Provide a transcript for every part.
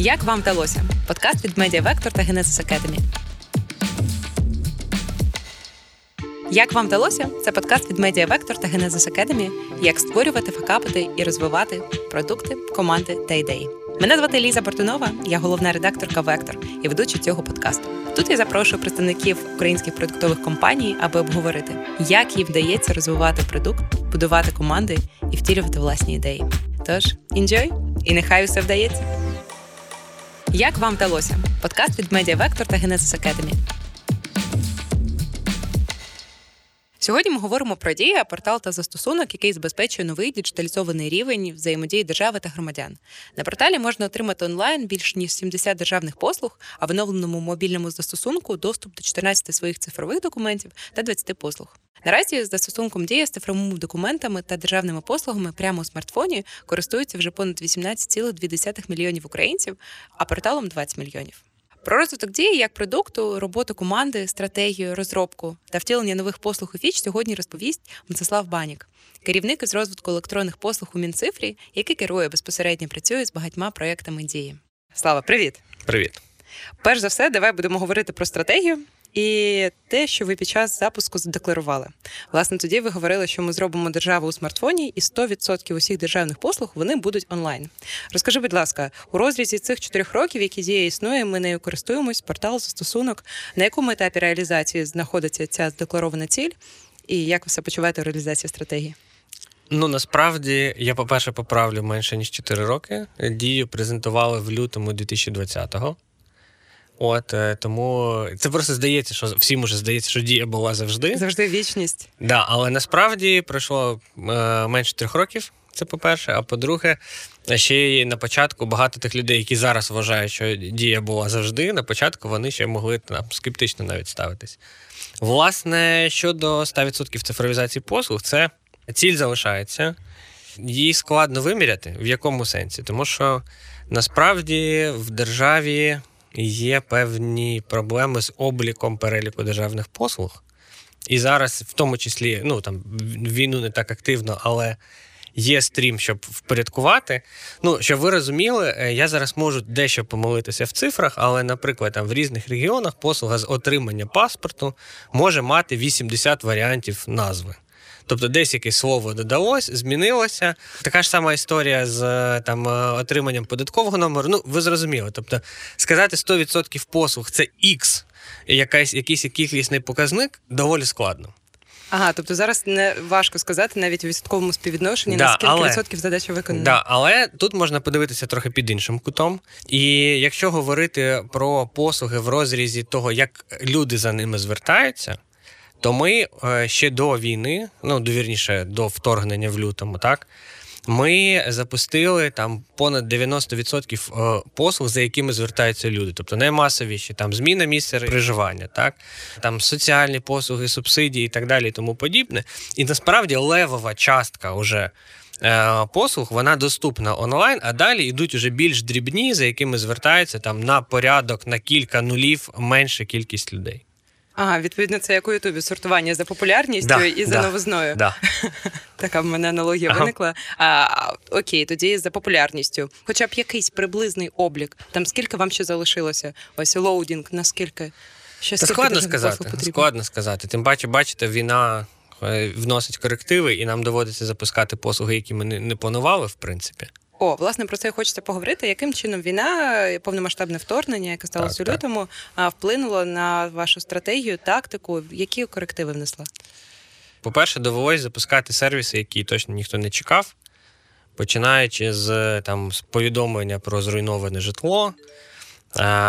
Як вам вдалося? Подкаст від Media Vector та Genesis Academy. Як вам вдалося? Це подкаст від Media Vector та Genesis Academy. Як створювати, факапити і розвивати продукти, команди та ідеї. Мене звати Ліза Бортунова, я головна редакторка Вектор і ведуча цього подкасту. Тут я запрошую представників українських продуктових компаній, аби обговорити, як їм вдається розвивати продукт, будувати команди і втілювати власні ідеї. Тож, enjoy і нехай усе вдається. Як вам вдалося? Подкаст від Media Vector та Academy. Сьогодні ми говоримо про дія, портал та застосунок, який забезпечує новий діджиталізований рівень взаємодії держави та громадян. На порталі можна отримати онлайн більш ніж 70 державних послуг, а в оновленому мобільному застосунку доступ до 14 своїх цифрових документів та 20 послуг. Наразі застосунком дія з цифровими документами та державними послугами прямо у смартфоні користуються вже понад 18,2 мільйонів українців, а порталом 20 мільйонів. Про розвиток дії як продукту, роботу команди, стратегію, розробку та втілення нових послуг і фіч сьогодні розповість Мстислав Банік, керівник із розвитку електронних послуг у Мінцифрі, який керує безпосередньо працює з багатьма проектами дії. Слава, привіт! Привіт! Перш за все, давай будемо говорити про стратегію. І те, що ви під час запуску задекларували. Власне, тоді ви говорили, що ми зробимо державу у смартфоні, і 100% усіх державних послуг вони будуть онлайн. Розкажи, будь ласка, у розрізі цих чотирьох років, які дія існує, ми нею користуємось, портал, застосунок. На якому етапі реалізації знаходиться ця задекларована ціль, і як ви себе почуваєте у реалізації стратегії? Ну насправді я, по-перше, поправлю менше ніж 4 роки. Дію презентували в лютому 2020-го. От е, тому це просто здається, що всім уже здається, що дія була завжди. Завжди вічність. Да, але насправді пройшло е, менше трьох років. Це по-перше. А по-друге, ще й на початку багато тих людей, які зараз вважають, що дія була завжди. На початку вони ще могли там скептично навіть ставитись. Власне, щодо 100% цифровізації послуг, це ціль залишається. Її складно виміряти. В якому сенсі? Тому що насправді в державі є певні проблеми з обліком переліку державних послуг. І зараз, в тому числі, ну там війну не так активно, але є стрім, щоб впорядкувати. Ну, щоб ви розуміли, е, я зараз можу дещо помилитися в цифрах, але, наприклад, там в різних регіонах послуга з отримання паспорту може мати 80 варіантів назви. Тобто десь якесь слово додалось, змінилося. Така ж сама історія з е, там е, отриманням податкового номеру. Ну, ви зрозуміли. Тобто, сказати 100% послуг це X, якийсь якийсь кількісний показник, доволі складно. Ага, тобто зараз не важко сказати навіть у відсотковому співвідношенні да, на скільки але, відсотків задача виконана. Да, але тут можна подивитися трохи під іншим кутом. І якщо говорити про послуги в розрізі того, як люди за ними звертаються, то ми е, ще до війни, ну довірніше до вторгнення в лютому, так. Ми запустили там понад 90% е, послуг, за якими звертаються люди, тобто наймасовіші, там зміна місця проживання, так там соціальні послуги, субсидії і так далі, і тому подібне. І насправді левова частка вже е, послуг вона доступна онлайн, а далі йдуть уже більш дрібні, за якими звертаються там на порядок на кілька нулів менша кількість людей. Ага, відповідно, це як у Ютубі сортування за популярністю да, і за да, новизною. Да. Така в мене аналогія ага. виникла. А, Окей, тоді за популярністю. Хоча б якийсь приблизний облік. Там скільки вам ще залишилося? Ось loading, наскільки? Ще Та складно сказати. Складно сказати. Тим паче, бачите, війна е, вносить корективи, і нам доводиться запускати послуги, які ми не планували, в принципі. О, власне, про це хочеться поговорити. Яким чином війна, повномасштабне вторгнення, яке сталося у лютому, вплинуло на вашу стратегію, тактику? Які корективи внесла? По-перше, довелося запускати сервіси, які точно ніхто не чекав, починаючи з там з повідомлення про зруйноване житло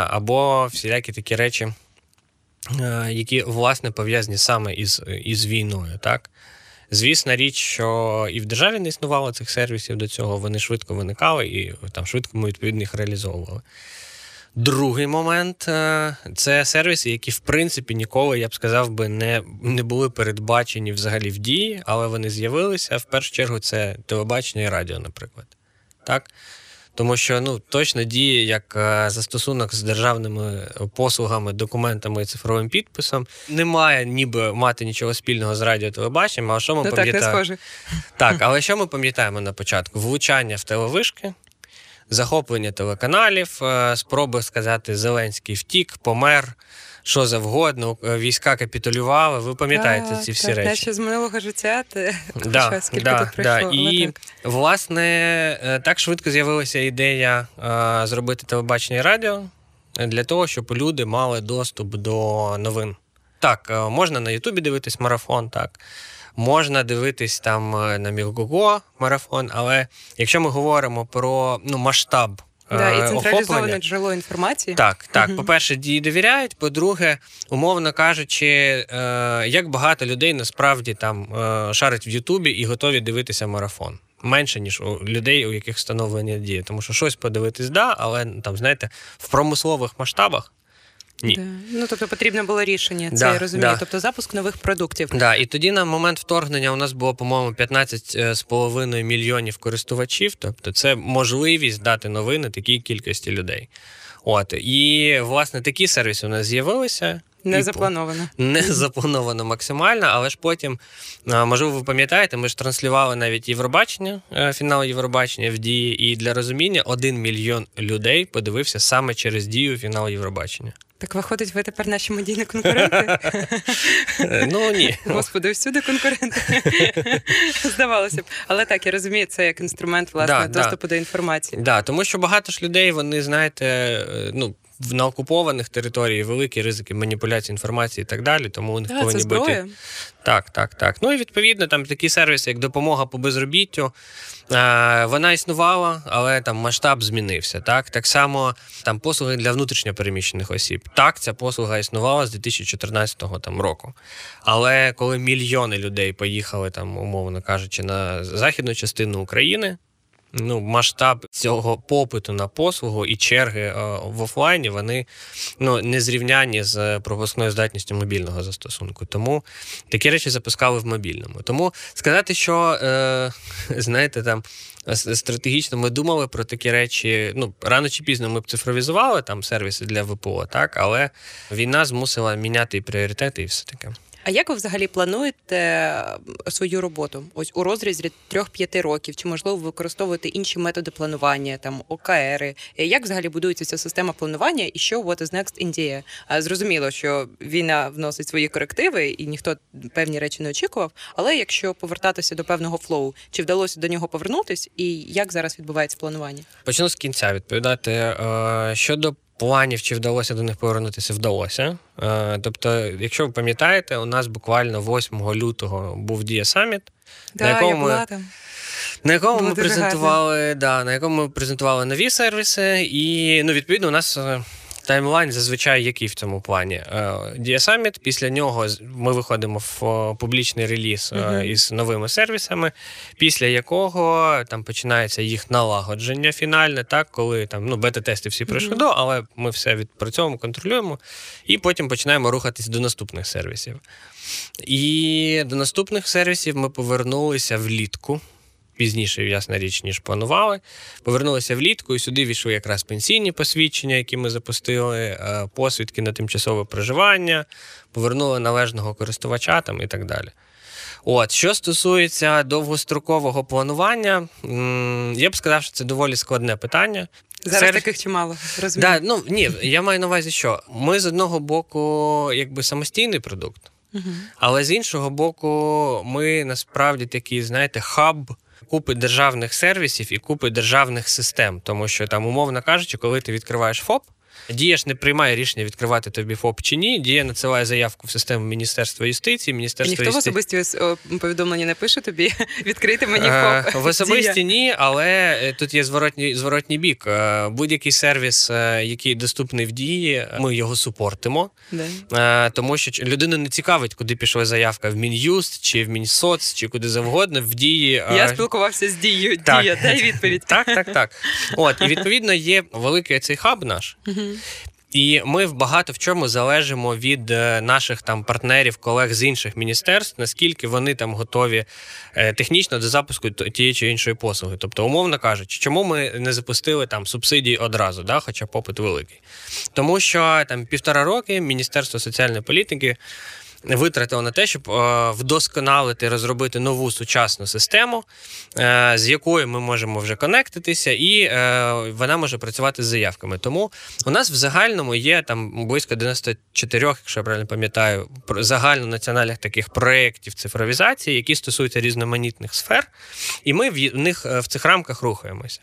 або всілякі такі речі, які власне пов'язані саме із із війною. так? Звісна річ, що і в державі не існувало цих сервісів до цього, вони швидко виникали і там швидко ми відповідно їх реалізовували. Другий момент е, це сервіси, які, в принципі, ніколи, я б сказав би, не не були передбачені взагалі в дії, але вони з'явилися. В першу чергу, це телебачення і радіо, наприклад. Так? Тому що ну точно діє як е, застосунок з державними послугами, документами і цифровим підписом. Немає ніби мати нічого спільного з радіотелебаченням, а що ми пам'ятаємо? Так, не схоже. Так, але що ми пам'ятаємо на початку? Влучання в телевишки, захоплення телеканалів, е, спроби сказати Зеленський втік, помер. Що завгодно, е, війська капітулювали. Ви пам'ятаєте Так, ці всі так, речі? Наче з минулого життя ти Да, скільки да, тут да. але І так. власне е, так швидко з'явилася ідея е, зробити телебачення і радіо для того, щоб люди мали доступ до новин. Так, можна на Ютубі дивитись марафон, так. Можна дивитись там на Мілгого марафон, але якщо ми говоримо про ну, масштаб Да, е, і централізоване охоплення, джерело інформації. так, так. Мгм. По-перше, дії довіряють. По-друге, умовно кажучи, е, як багато людей насправді там е, шарить в Ютубі і готові дивитися марафон. Менше, ніж у людей, у яких встановлення дії, Тому що щось подивитись, да, але там, знаєте, в промислових масштабах ні. Да. Ну, тобто потрібно було рішення, це Да, я розумію. да. Тобто запуск нових продуктів. Да, і тоді на момент вторгнення у нас було, по-моєму, 15,5 мільйонів користувачів. Тобто, це можливість дати новини такій кількості людей. От і власне такі сервіси у нас з'явилися. Не заплановано. не заплановано максимально, але ж потім, можливо, ви пам'ятаєте, ми ж транслювали навіть Євробачення, е, фінал Євробачення в дії. І для розуміння один мільйон людей подивився саме через дію фінал Євробачення. Так виходить, ви тепер наші медійні конкуренти. Е, Ну ні. Господи, всюди конкуренти. Здавалося б. Але так, я розумію, це як інструмент власне доступу до інформації. Да, тому що багато ж людей, вони, знаєте, е, ну. В на окупованих територіях великі ризики маніпуляції інформації і так далі, тому у них це повинні бути. Так, так, так. Ну і відповідно там такі сервіси, як допомога по безробіттю, е, вона існувала, але там масштаб змінився. Так, так само там послуги для внутрішньопереміщених осіб. Так, ця послуга існувала з 2014 там, року. Але коли мільйони людей поїхали там, умовно кажучи, на західну частину України. Ну, масштаб цього попиту на послугу і черги е, в офлайні вони ну, не зрівняні з пропускною здатністю мобільного застосунку. Тому такі речі запускали в мобільному. Тому сказати, що е, знаєте, там стратегічно ми думали про такі речі. Ну, рано чи пізно ми б цифровізували там сервіси для ВПО, так, але війна змусила міняти і пріоритети, і все таке. А як ви взагалі плануєте свою роботу? Ось у розрізі 3-5 років, чи можливо ви використовуєте інші методи планування, там OKR и? Як взагалі будується ця система планування і що what is next А, Зрозуміло, що війна вносить свої корективи, і ніхто певні речі не очікував. Але якщо повертатися до певного flow, чи вдалося до нього повернутись, і як зараз відбувається планування? Почну з кінця відповідати. Е, Щодо планів, чи вдалося до них повернутися, вдалося. Е, Тобто, якщо ви пам'ятаєте, у нас буквально 8 лютого був Дія Саміт, Да, якому я ми- була там. на якому Буду ми презентували, да, на якому ми презентували нові сервіси, і ну, відповідно, у нас. Е, Таймлайн зазвичай який в цьому плані. Е, Дія Саміт, після нього ми виходимо в е, публічний реліз е, Мгм. із новими сервісами, після якого там починається їх налагодження фінальне, так, коли там ну, бета-тести всі пройшли до, але ми все відпрацьовуємо, контролюємо, і потім починаємо рухатись до наступних сервісів. І до наступних сервісів ми повернулися влітку. Пізніше, ясна річ, ніж планували. Повернулися влітку, і сюди війшли якраз пенсійні посвідчення, які ми запустили, е, посвідки на тимчасове проживання, повернули належного користувача там і так далі. От, що стосується довгострокового планування, я б сказав, що це доволі складне питання. Зараз Сервіс- таких чимало. Розумію. Да, ну ні, я маю на увазі, що ми з одного боку, якби самостійний продукт, Мгм. але з іншого боку, ми насправді такий, знаєте, хаб купи державних сервісів і купи державних систем. Тому що там, умовно кажучи, коли ти відкриваєш ФОП, Дія ж не приймає рішення відкривати тобі ФОП чи ні. Дія надсилає заявку в систему Міністерства юстиції. Міністерство ніхто в особисті повідомлення не пише тобі відкрити мені Е, ФОП. В особисті ні, але е, тут є зворотній, зворотній бік. Е, Будь-який сервіс, який доступний в дії, ми його супортимо. Да. Тому що людину не цікавить, куди пішла заявка в Мін'юст чи в Мінсоц, чи куди завгодно. В дії Я спілкувався з дією. так. Дія, дай відповідь. так, так, так. От і відповідно є великий цей хаб наш. І ми багато в чому залежимо від е, наших там партнерів, колег з інших міністерств, наскільки вони там готові е, технічно до запуску тієї чи іншої послуги. Тобто, умовно кажучи, чому ми не запустили там субсидії одразу, да, хоча попит великий. Тому що там півтора роки Міністерство соціальної політики витратило на те, щоб е, вдосконалити, розробити нову сучасну систему, е, з якою ми можемо вже конектитися, і е, вона може працювати з заявками. Тому у нас в загальному є там близько 94, якщо я правильно пам'ятаю, про- загальнонаціональних таких проєктів цифровізації, які стосуються різноманітних сфер, і ми в них в цих рамках рухаємося.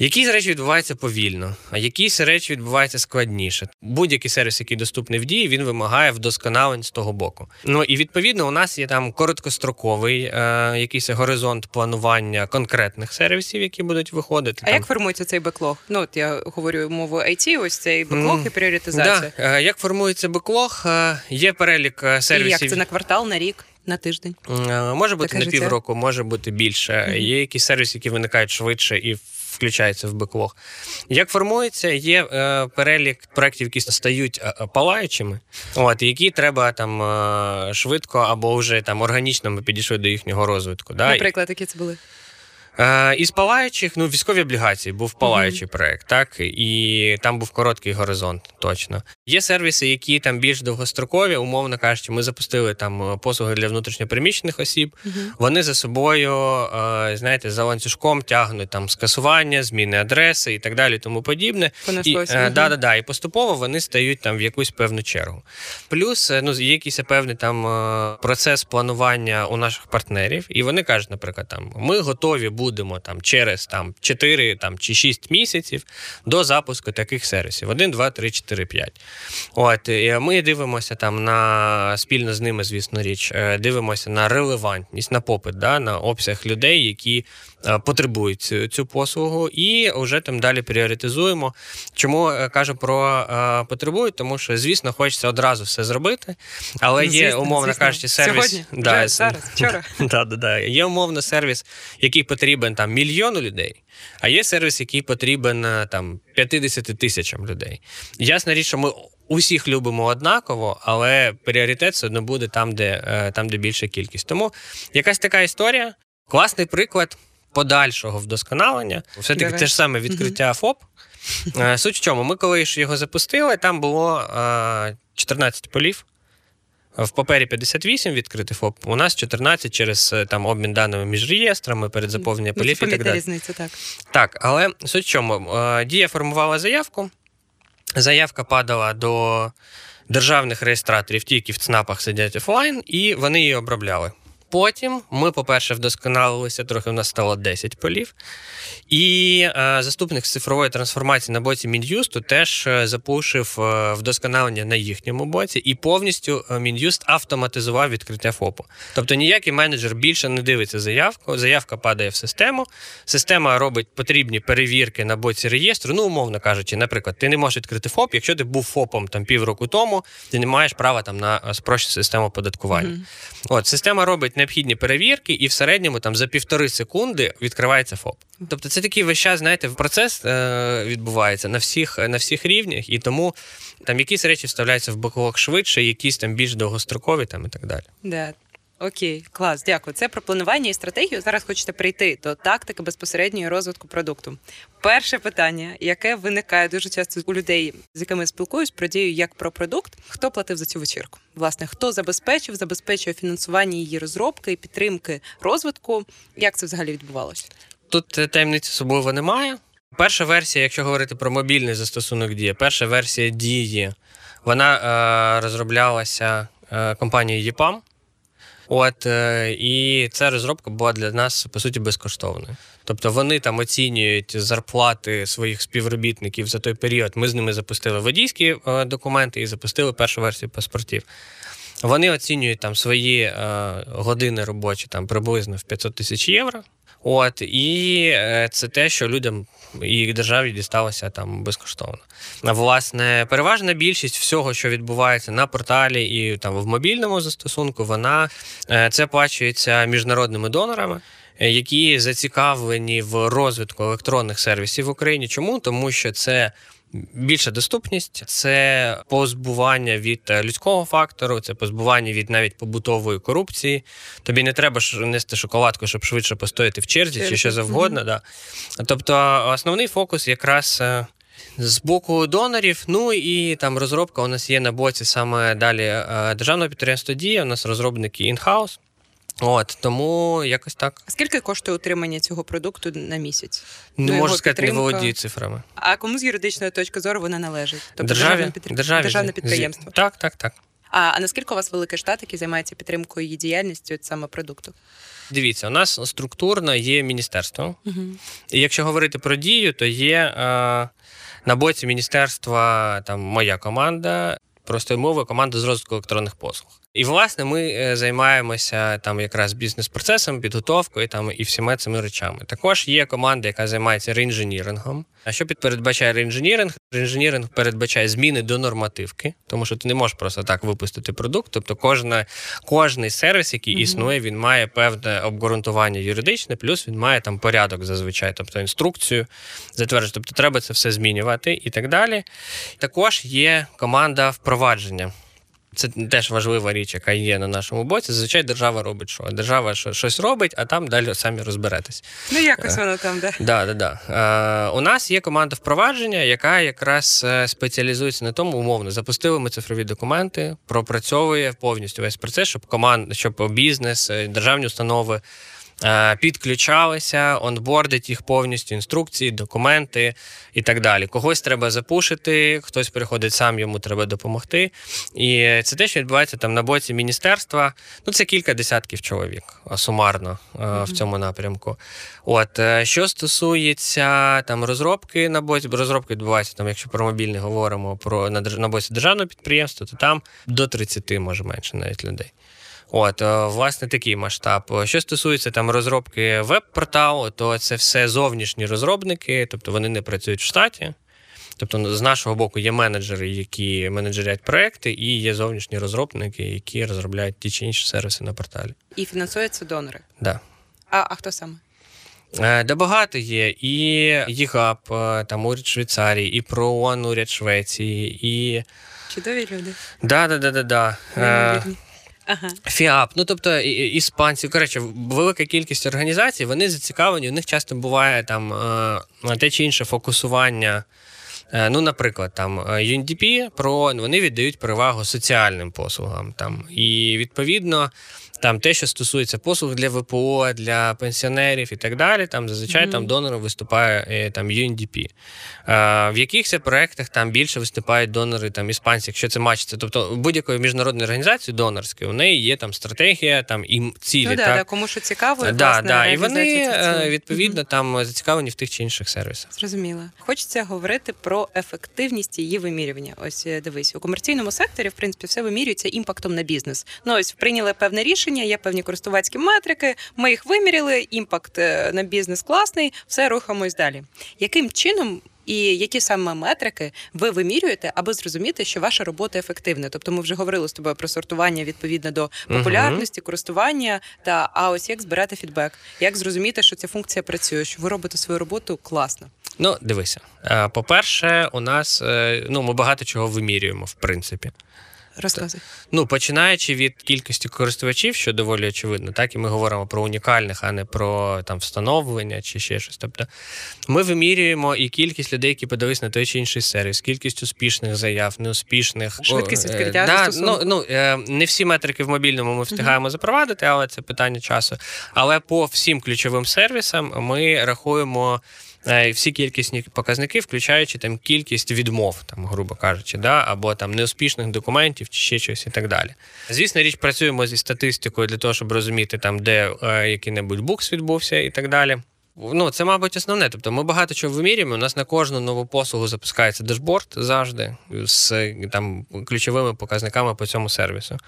Якісь речі відбуваються повільно, а якісь речі відбуваються складніше. Будь-який сервіс, який доступний в дії, він вимагає вдосконалень з того боку. Ну і відповідно у нас є там короткостроковий е, якийсь горизонт планування конкретних сервісів, які будуть виходити. А там. як формується цей беклог? Ну, от я говорю мовою IT, ось цей беклог Мгм. і пріоритизація. Да. Е, Як формується беклог? Е, Є перелік е, І сервісів. як це на квартал, на рік, на тиждень? Е, Може бути Таке на півроку, може бути більше. Мгм. Є якісь сервіси, які виникають швидше і включаються в беклог. Як формується, є е, перелік проєктів, які стають е, е, палаючими, от, які треба там е, швидко або вже там органічно ми підійшли до їхнього розвитку. Да? Наприклад, які це були? Е, із палаючих, ну, військові облігації був палаючий проект, так, і там був короткий горизонт, точно. Є сервіси, які там більш довгострокові, умовно кажучи, ми запустили там е, послуги для внутрішньопереміщених осіб. Вони за собою, е, знаєте, за ланцюжком тягнуть там скасування, зміни адреси і так далі, тому подібне. І, е, да, да, да, і поступово вони стають там в якусь певну чергу. Плюс ну, є якийсь певний там процес планування у наших партнерів, і вони кажуть, наприклад, там ми готові будемо там через там 4 там, чи 6 місяців до запуску таких сервісів: 1, 2, 3, 4, 5. От і ми дивимося там на спільно з ними, звісно річ, е, дивимося на релевантність, на попит, да, на обсяг людей, які е, потребують цю, цю послугу, і вже там далі пріоритизуємо. Чому е, кажу про потребують? Тому що, звісно, хочеться одразу все зробити, але Ну, є, звісно, умовно звісно. кажучи, сервіс. Сьогодні? Да, Вже? Зараз? Вчора? Да, да, да. Є умовно сервіс, який потрібен там мільйону людей, а є сервіс, який потрібен е, там 50 тисячам людей. Ясна річ, що ми усіх любимо однаково, але пріоритет все одно буде там, де, е, там, де більша кількість. Тому якась така історія, класний приклад подальшого вдосконалення. Все-таки те ж саме відкриття ФОП. Е, Суть в чому, ми коли ж його запустили, там було е, 14 полів. В папері 58 відкритий ФОП. У нас 14 через е, там обмін даними між реєстрами, перед заповненням це полів і так далі. різниця, так. Так, але суть в чому? Е, Дія формувала заявку. Заявка падала до державних реєстраторів, ті, які в ЦНАПах сидять офлайн, і вони її обробляли. Потім ми, по-перше, вдосконалилися, трохи у нас стало 10 полів. І е, заступник з цифрової трансформації на боці Мін'юсту теж е, запушив е, вдосконалення на їхньому боці, і повністю е, Мін'юст автоматизував відкриття ФОПу. Тобто ніякий менеджер більше не дивиться заявку, заявка падає в систему, система робить потрібні перевірки на боці реєстру. Ну, умовно кажучи, наприклад, ти не можеш відкрити ФОП, якщо ти був ФОПом там півроку тому, ти не маєш права там на спрощену систему оподаткування. Мгм. От система робить необхідні перевірки, і в середньому там за півтори секунди відкривається ФОП. Тобто це такий весь час, знаєте, процес е, відбувається на всіх, на всіх рівнях, і тому там якісь речі вставляються в беклог швидше, якісь там більш довгострокові там і так далі. Да. Окей, клас, дякую. Це про планування і стратегію. Зараз хочете прийти до тактики безпосередньої розвитку продукту. Перше питання, яке виникає дуже часто у людей, з якими я спілкуюсь, про дію як про продукт. Хто платив за цю вечірку? Власне, хто забезпечив, забезпечує фінансування її розробки і підтримки розвитку? Як це взагалі відбувалося? Тут е, таємниці особливо немає. Перша версія, якщо говорити про мобільний застосунок дії, перша версія дії, вона е, розроблялася е, компанією EPAM. От, е, і ця розробка була для нас, по суті, безкоштовною. Тобто вони там оцінюють зарплати своїх співробітників за той період. Ми з ними запустили водійські е, документи і запустили першу версію паспортів. Вони оцінюють там свої е, години робочі там приблизно в 500 тисяч євро. От і е, це те, що людям і державі дісталося там безкоштовно. Власне, переважна більшість всього, що відбувається на порталі і там в мобільному застосунку, вона е, це плачується міжнародними донорами. Е, Які зацікавлені в розвитку електронних сервісів в Україні. Чому? Тому що це більша доступність, це позбування від е, людського фактору, це позбування від навіть побутової корупції. Тобі не треба нести шоколадку, щоб швидше постояти в черзі чи що завгодно. Да. Тобто, основний фокус якраз. е, З боку донорів, ну і там розробка у нас є на боці саме далі е, державного підприємства Дія. У нас розробники інхаус. От тому якось так. А скільки коштує утримання цього продукту на місяць? Не Ну, можу сказати, не володію цифрами. А кому з юридичної точки зору вона належить? Тобто державі, підтр- державі державне підприємство. Так, так, так. А, а наскільки у вас великий штат, який займається підтримкою її діяльністю саме продукту? Дивіться, у нас структурно є міністерство. Угу. І якщо говорити про дію, то є е, на боці міністерства там моя команда, простою мовою, команда з розвитку електронних послуг. І власне ми е, займаємося там якраз бізнес-процесом, підготовкою там і всіма цими речами. Також є команда, яка займається реінженірингом. А що передбачає реінженіринг? Реінженіринг передбачає зміни до нормативки, тому що ти не можеш просто так випустити продукт. Тобто, кожна, кожний сервіс, який Мгм. існує, він має певне обґрунтування юридичне, плюс він має там порядок зазвичай, тобто інструкцію затверджувати. Тобто треба це все змінювати і так далі. Також є команда впровадження. Це теж важлива річ, яка є на нашому боці. Зазвичай держава робить що? Держава що- щось робить, а там далі самі розберетесь. Ну якось воно там, де. Да, да, да. Е, у нас є команда впровадження, яка якраз е, спеціалізується на тому, умовно, запустили ми цифрові документи, пропрацьовує повністю весь процес, щоб команд, щоб бізнес, е, державні установи. Е, Підключалися, онбордить їх повністю, інструкції, документи і так далі. Когось треба запушити, хтось приходить сам, йому треба допомогти. І це те, що відбувається там на боці міністерства. Ну, це кілька десятків чоловік сумарно е, в цьому напрямку. От е, що стосується там розробки на боці, бо розробка відбувається там, якщо про мобільний говоримо про на, на боці державного підприємства, то там до 30, може менше навіть людей. От, е, власне, такий масштаб. Що стосується там розробки веб-порталу, то це все зовнішні розробники, тобто вони не працюють в штаті. Тобто, з нашого боку є менеджери, які менеджерять проекти, і є зовнішні розробники, які розробляють ті чи інші сервіси на порталі. І фінансуються донори. Да. А, а хто саме? Де багато є, і ЄГАП, е, там уряд Швейцарії, і ПРООН, уряд Швеції, і Чудові люди. да, да, да, да, да. Е. Ага. ФІАП, ну тобто іспанці, коротше, велика кількість організацій, вони зацікавлені. У них часто буває там е, те чи інше фокусування. Е, Ну, наприклад, там е, UNDP, про вони віддають перевагу соціальним послугам. Там і відповідно, там те, що стосується послуг для ВПО, для пенсіонерів і так далі, там зазвичай Мгм. там донором виступає е, там UNDP. В якихось проектах там більше виступають донори там іспанці, якщо це матчиться. Тобто будь-якої міжнародної організації донорської, у неї є там стратегія, там і цілі. Ну, да, так? да, кому що цікаво, да, власне, да. І вони е, відповідно там зацікавлені в тих чи інших сервісах. Зрозуміло. Хочеться говорити про ефективність її вимірювання. Ось е, дивись, у комерційному секторі, в принципі, все вимірюється імпактом на бізнес. Ну ось прийняли певне рішення, є певні користувацькі метрики. Ми їх виміряли. Імпакт е, на бізнес класний, все рухаємось далі. Яким чином? І які саме метрики ви вимірюєте, аби зрозуміти, що ваша робота ефективна? Тобто, ми вже говорили з тобою про сортування відповідно до популярності, користування та а ось як збирати фідбек, як зрозуміти, що ця функція працює, що ви робите свою роботу класно. Ну, дивися. Е, По-перше, у нас е, ну, ми багато чого вимірюємо, в принципі. Розказуй. Ну, починаючи від кількості користувачів, що доволі очевидно, так і ми говоримо про унікальних, а не про там встановлення чи ще щось. Тобто ми вимірюємо і кількість людей, які подались на той чи інший сервіс, кількість успішних заяв, неуспішних Швидкість е, відкриття Да, ну, ну е, не всі метрики в мобільному ми встигаємо запровадити, але це питання часу. Але по всім ключовим сервісам ми рахуємо. Е, Всі кількісні показники, включаючи там кількість відмов, там, грубо кажучи, да, або там неуспішних документів, чи ще щось і так далі. Звісно, річ працюємо зі статистикою для того, щоб розуміти, там, де е, який-небудь букс відбувся і так далі. Ну, це, мабуть, основне. Тобто ми багато чого вимірюємо. У нас на кожну нову послугу запускається дешборд завжди з там ключовими показниками по цьому сервісу.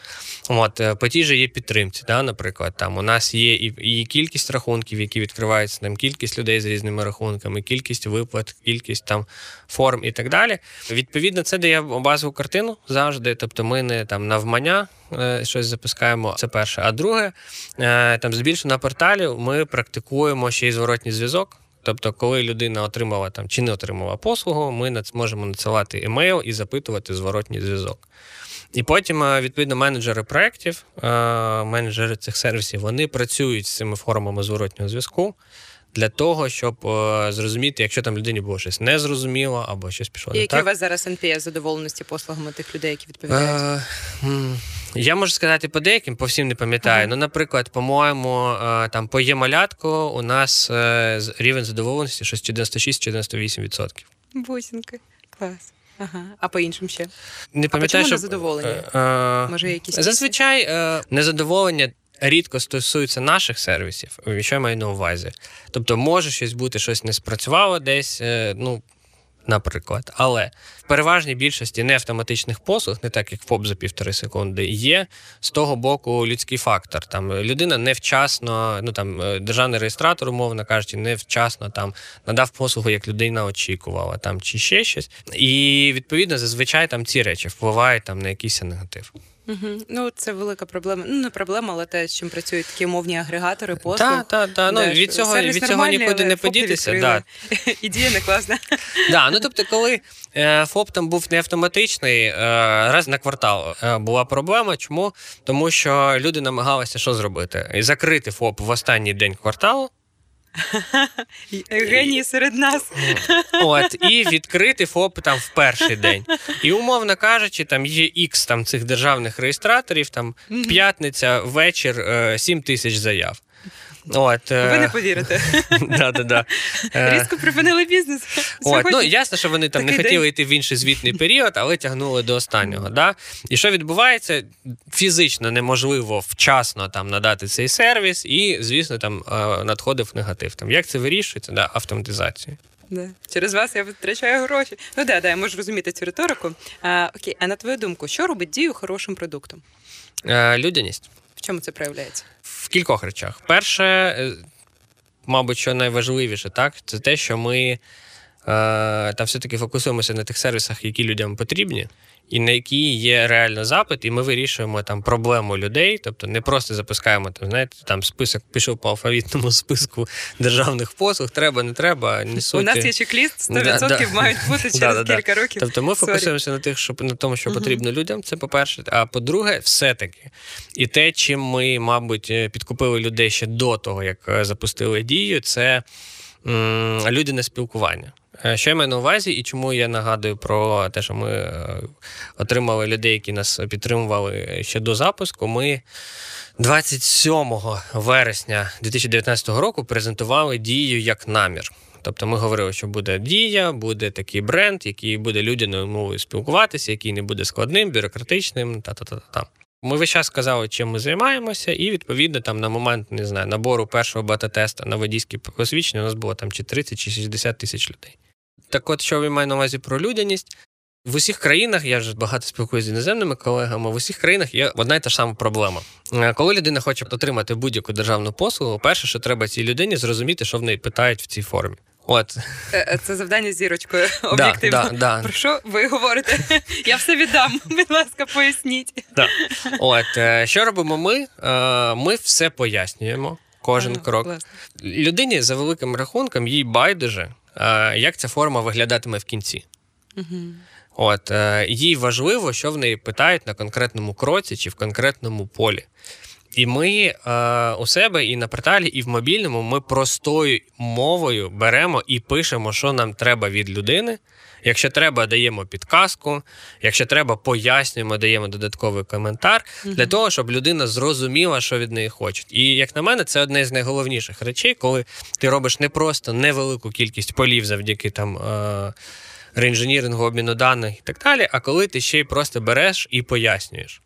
От е, по тій же є підтримці. Да, наприклад, там у нас є і, і кількість рахунків, які відкриваються, там кількість людей з різними рахунками, кількість виплат, кількість там форм і так далі. Відповідно, це дає базову картину завжди. Тобто, ми не там навмання щось запускаємо. Це перше. А друге, е, там збільшено на порталі ми практикуємо ще й зворотній зв'язок. Тобто, коли людина отримала там чи не отримала послугу, ми можемо надсилати емейл і запитувати зворотній зв'язок. І потім, е, відповідно, менеджери проєктів, е, менеджери цих сервісів, вони працюють з цими формами зворотнього зв'язку. Для того, щоб е, зрозуміти, якщо там людині було щось незрозуміло або щось пішло. І не який так. у вас зараз NPS задоволеності послугами тих людей, які відповідають? Е, Я можу сказати по деяким, по всім не пам'ятаю. Ага. Ну, наприклад, по-моєму, е, там по є-малятку у нас е, рівень задоволеності щось чи 96 чи 98%. Бусинки. Клас. Ага. А по іншим ще? Не пам'ятаю, чому що незадоволені? е, е, Може, якісь зазвичай е, незадоволення. Рідко стосується наших сервісів, що я маю на увазі. Тобто, може щось бути, щось не спрацювало десь, е, ну, наприклад. Але в переважній більшості неавтоматичних послуг, не так як ФОП за півтори секунди, є з того боку людський фактор. Там е, людина невчасно, ну там е, державний реєстратор, умовно кажучи, невчасно там надав послугу, як людина очікувала, там чи ще щось. І відповідно зазвичай там ці речі впливають там на якийсь негатив. Угу. Ну, це велика проблема. Ну, не проблема, але те, з чим працюють такі мовні агрегатори, послуг. Так, так, так. Ну від цього від цього нікуди не подітися. Да. Ідея не класна. Да, ну тобто, коли е, ФОП там був не автоматичний, е, раз на квартал е, була проблема. Чому? Тому що люди намагалися що зробити? Закрити ФОП в останній день кварталу, Генії серед нас. от, і відкрити ФОП там в перший день. І умовно кажучи, там є X там цих державних реєстраторів, там п'ятниця, вечір, е, 7 тисяч заяв. От, е, Ви не повірите. да, да, да. Е, Різко припинили бізнес. От, ну ясно, що вони там не хотіли день. йти в інший звітний період, але тягнули до останнього. Да? І що відбувається? Фізично неможливо вчасно там надати цей сервіс, і, звісно, там е, надходив негатив. Там як це вирішується? Да, автоматизацією. Да. Через вас я витрачаю гроші. Ну да, да, я можу розуміти цю риторику. А, окей, а на твою думку, що робить дію хорошим продуктом? Людяність В чому це проявляється? Кількох речах. Перше, е, мабуть, що найважливіше, так, це те, що ми е, там все-таки фокусуємося на тих сервісах, які людям потрібні. І на які є реально запит, і ми вирішуємо там проблему людей, тобто не просто запускаємо там, знаєте, там список пішов по алфавітному списку державних послуг, треба, не треба, не суть. У нас є чек-ліст, 100% Да, да. мають бути через Да, кілька років. Тобто ми Sorry. фокусуємося на тих, що на тому, що потрібно людям. Це по-перше. А по-друге, все-таки. І те, чим ми, мабуть, е, підкупили людей ще до того, як е, запустили дію, це м, людяне спілкування. Е, Що я маю на увазі, і чому я нагадую про те, що ми е, отримали людей, які нас підтримували ще до запуску. Ми 27 вересня 2019 року презентували дію як намір. Тобто ми говорили, що буде дія, буде такий бренд, який буде людяною мовою спілкуватися, який не буде складним, бюрократичним. Та-та-та-та. Ми весь час сказали, чим ми займаємося, і відповідно там на момент не знаю, набору першого бета-теста на водійські посвідчення у нас було там чи 30, чи 60 тисяч людей. Так от, що ви маю на увазі про людяність? В усіх країнах, я вже багато спілкуюся з іноземними колегами, в усіх країнах є одна й та ж сама проблема. Е, Коли людина хоче отримати будь-яку державну послугу, перше, що треба цій людині зрозуміти, що в неї питають в цій формі. От, Е, е, Це завдання зірочкою об'єктивно. да, да. Про що ви говорите? Я все віддам. Будь ласка, поясніть. От, е, що робимо ми? Ми все пояснюємо, кожен Ага, крок. класно. Людині за великим рахунком, їй байдуже, як ця форма виглядатиме в кінці. Угу. От е, їй важливо, що в неї питають на конкретному кроці чи в конкретному полі. І ми е, у себе і на порталі, і в мобільному ми простою мовою беремо і пишемо, що нам треба від людини. Якщо треба, даємо підказку. Якщо треба, пояснюємо, даємо додатковий коментар для того, щоб людина зрозуміла, що від неї хочуть. І як на мене, це одне з найголовніших речей, коли ти робиш не просто невелику кількість полів завдяки там. Е, реінженірингу, обміну даних і так далі, а коли ти ще й просто береш і пояснюєш.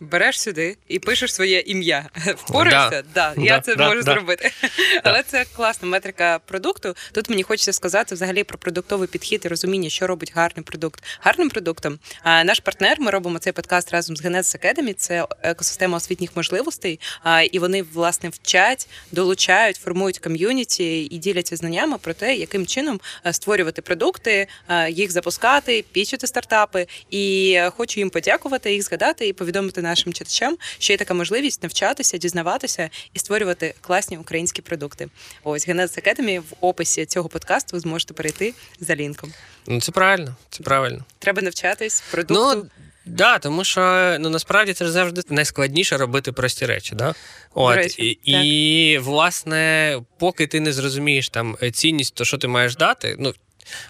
Береш сюди і пишеш своє ім'я. Впораєшся? Да, я Да, це да, можу да. зробити. Але це класна метрика продукту. Тут мені хочеться сказати взагалі про продуктовий підхід і розуміння, що робить гарний продукт. Гарним продуктом а, наш партнер. Ми робимо цей подкаст разом з Genesis Academy. Це екосистема освітніх можливостей. А, І вони власне вчать, долучають, формують ком'юніті і діляться знаннями про те, яким чином е, створювати продукти, е, їх запускати, пічити стартапи. І е, хочу їм подякувати, їх згадати і повідомити нашим читачам, що є така можливість навчатися, дізнаватися і створювати класні українські продукти. Ось Genesis Academy в описі цього подкасту ви зможете перейти за лінком. Ну це правильно, це правильно. Треба навчатись продукту. Ну Да, тому що ну насправді це ж завжди найскладніше робити прості речі. Да? От, речі, і, і, власне, поки ти не зрозумієш там цінність, то що ти маєш дати. Ну,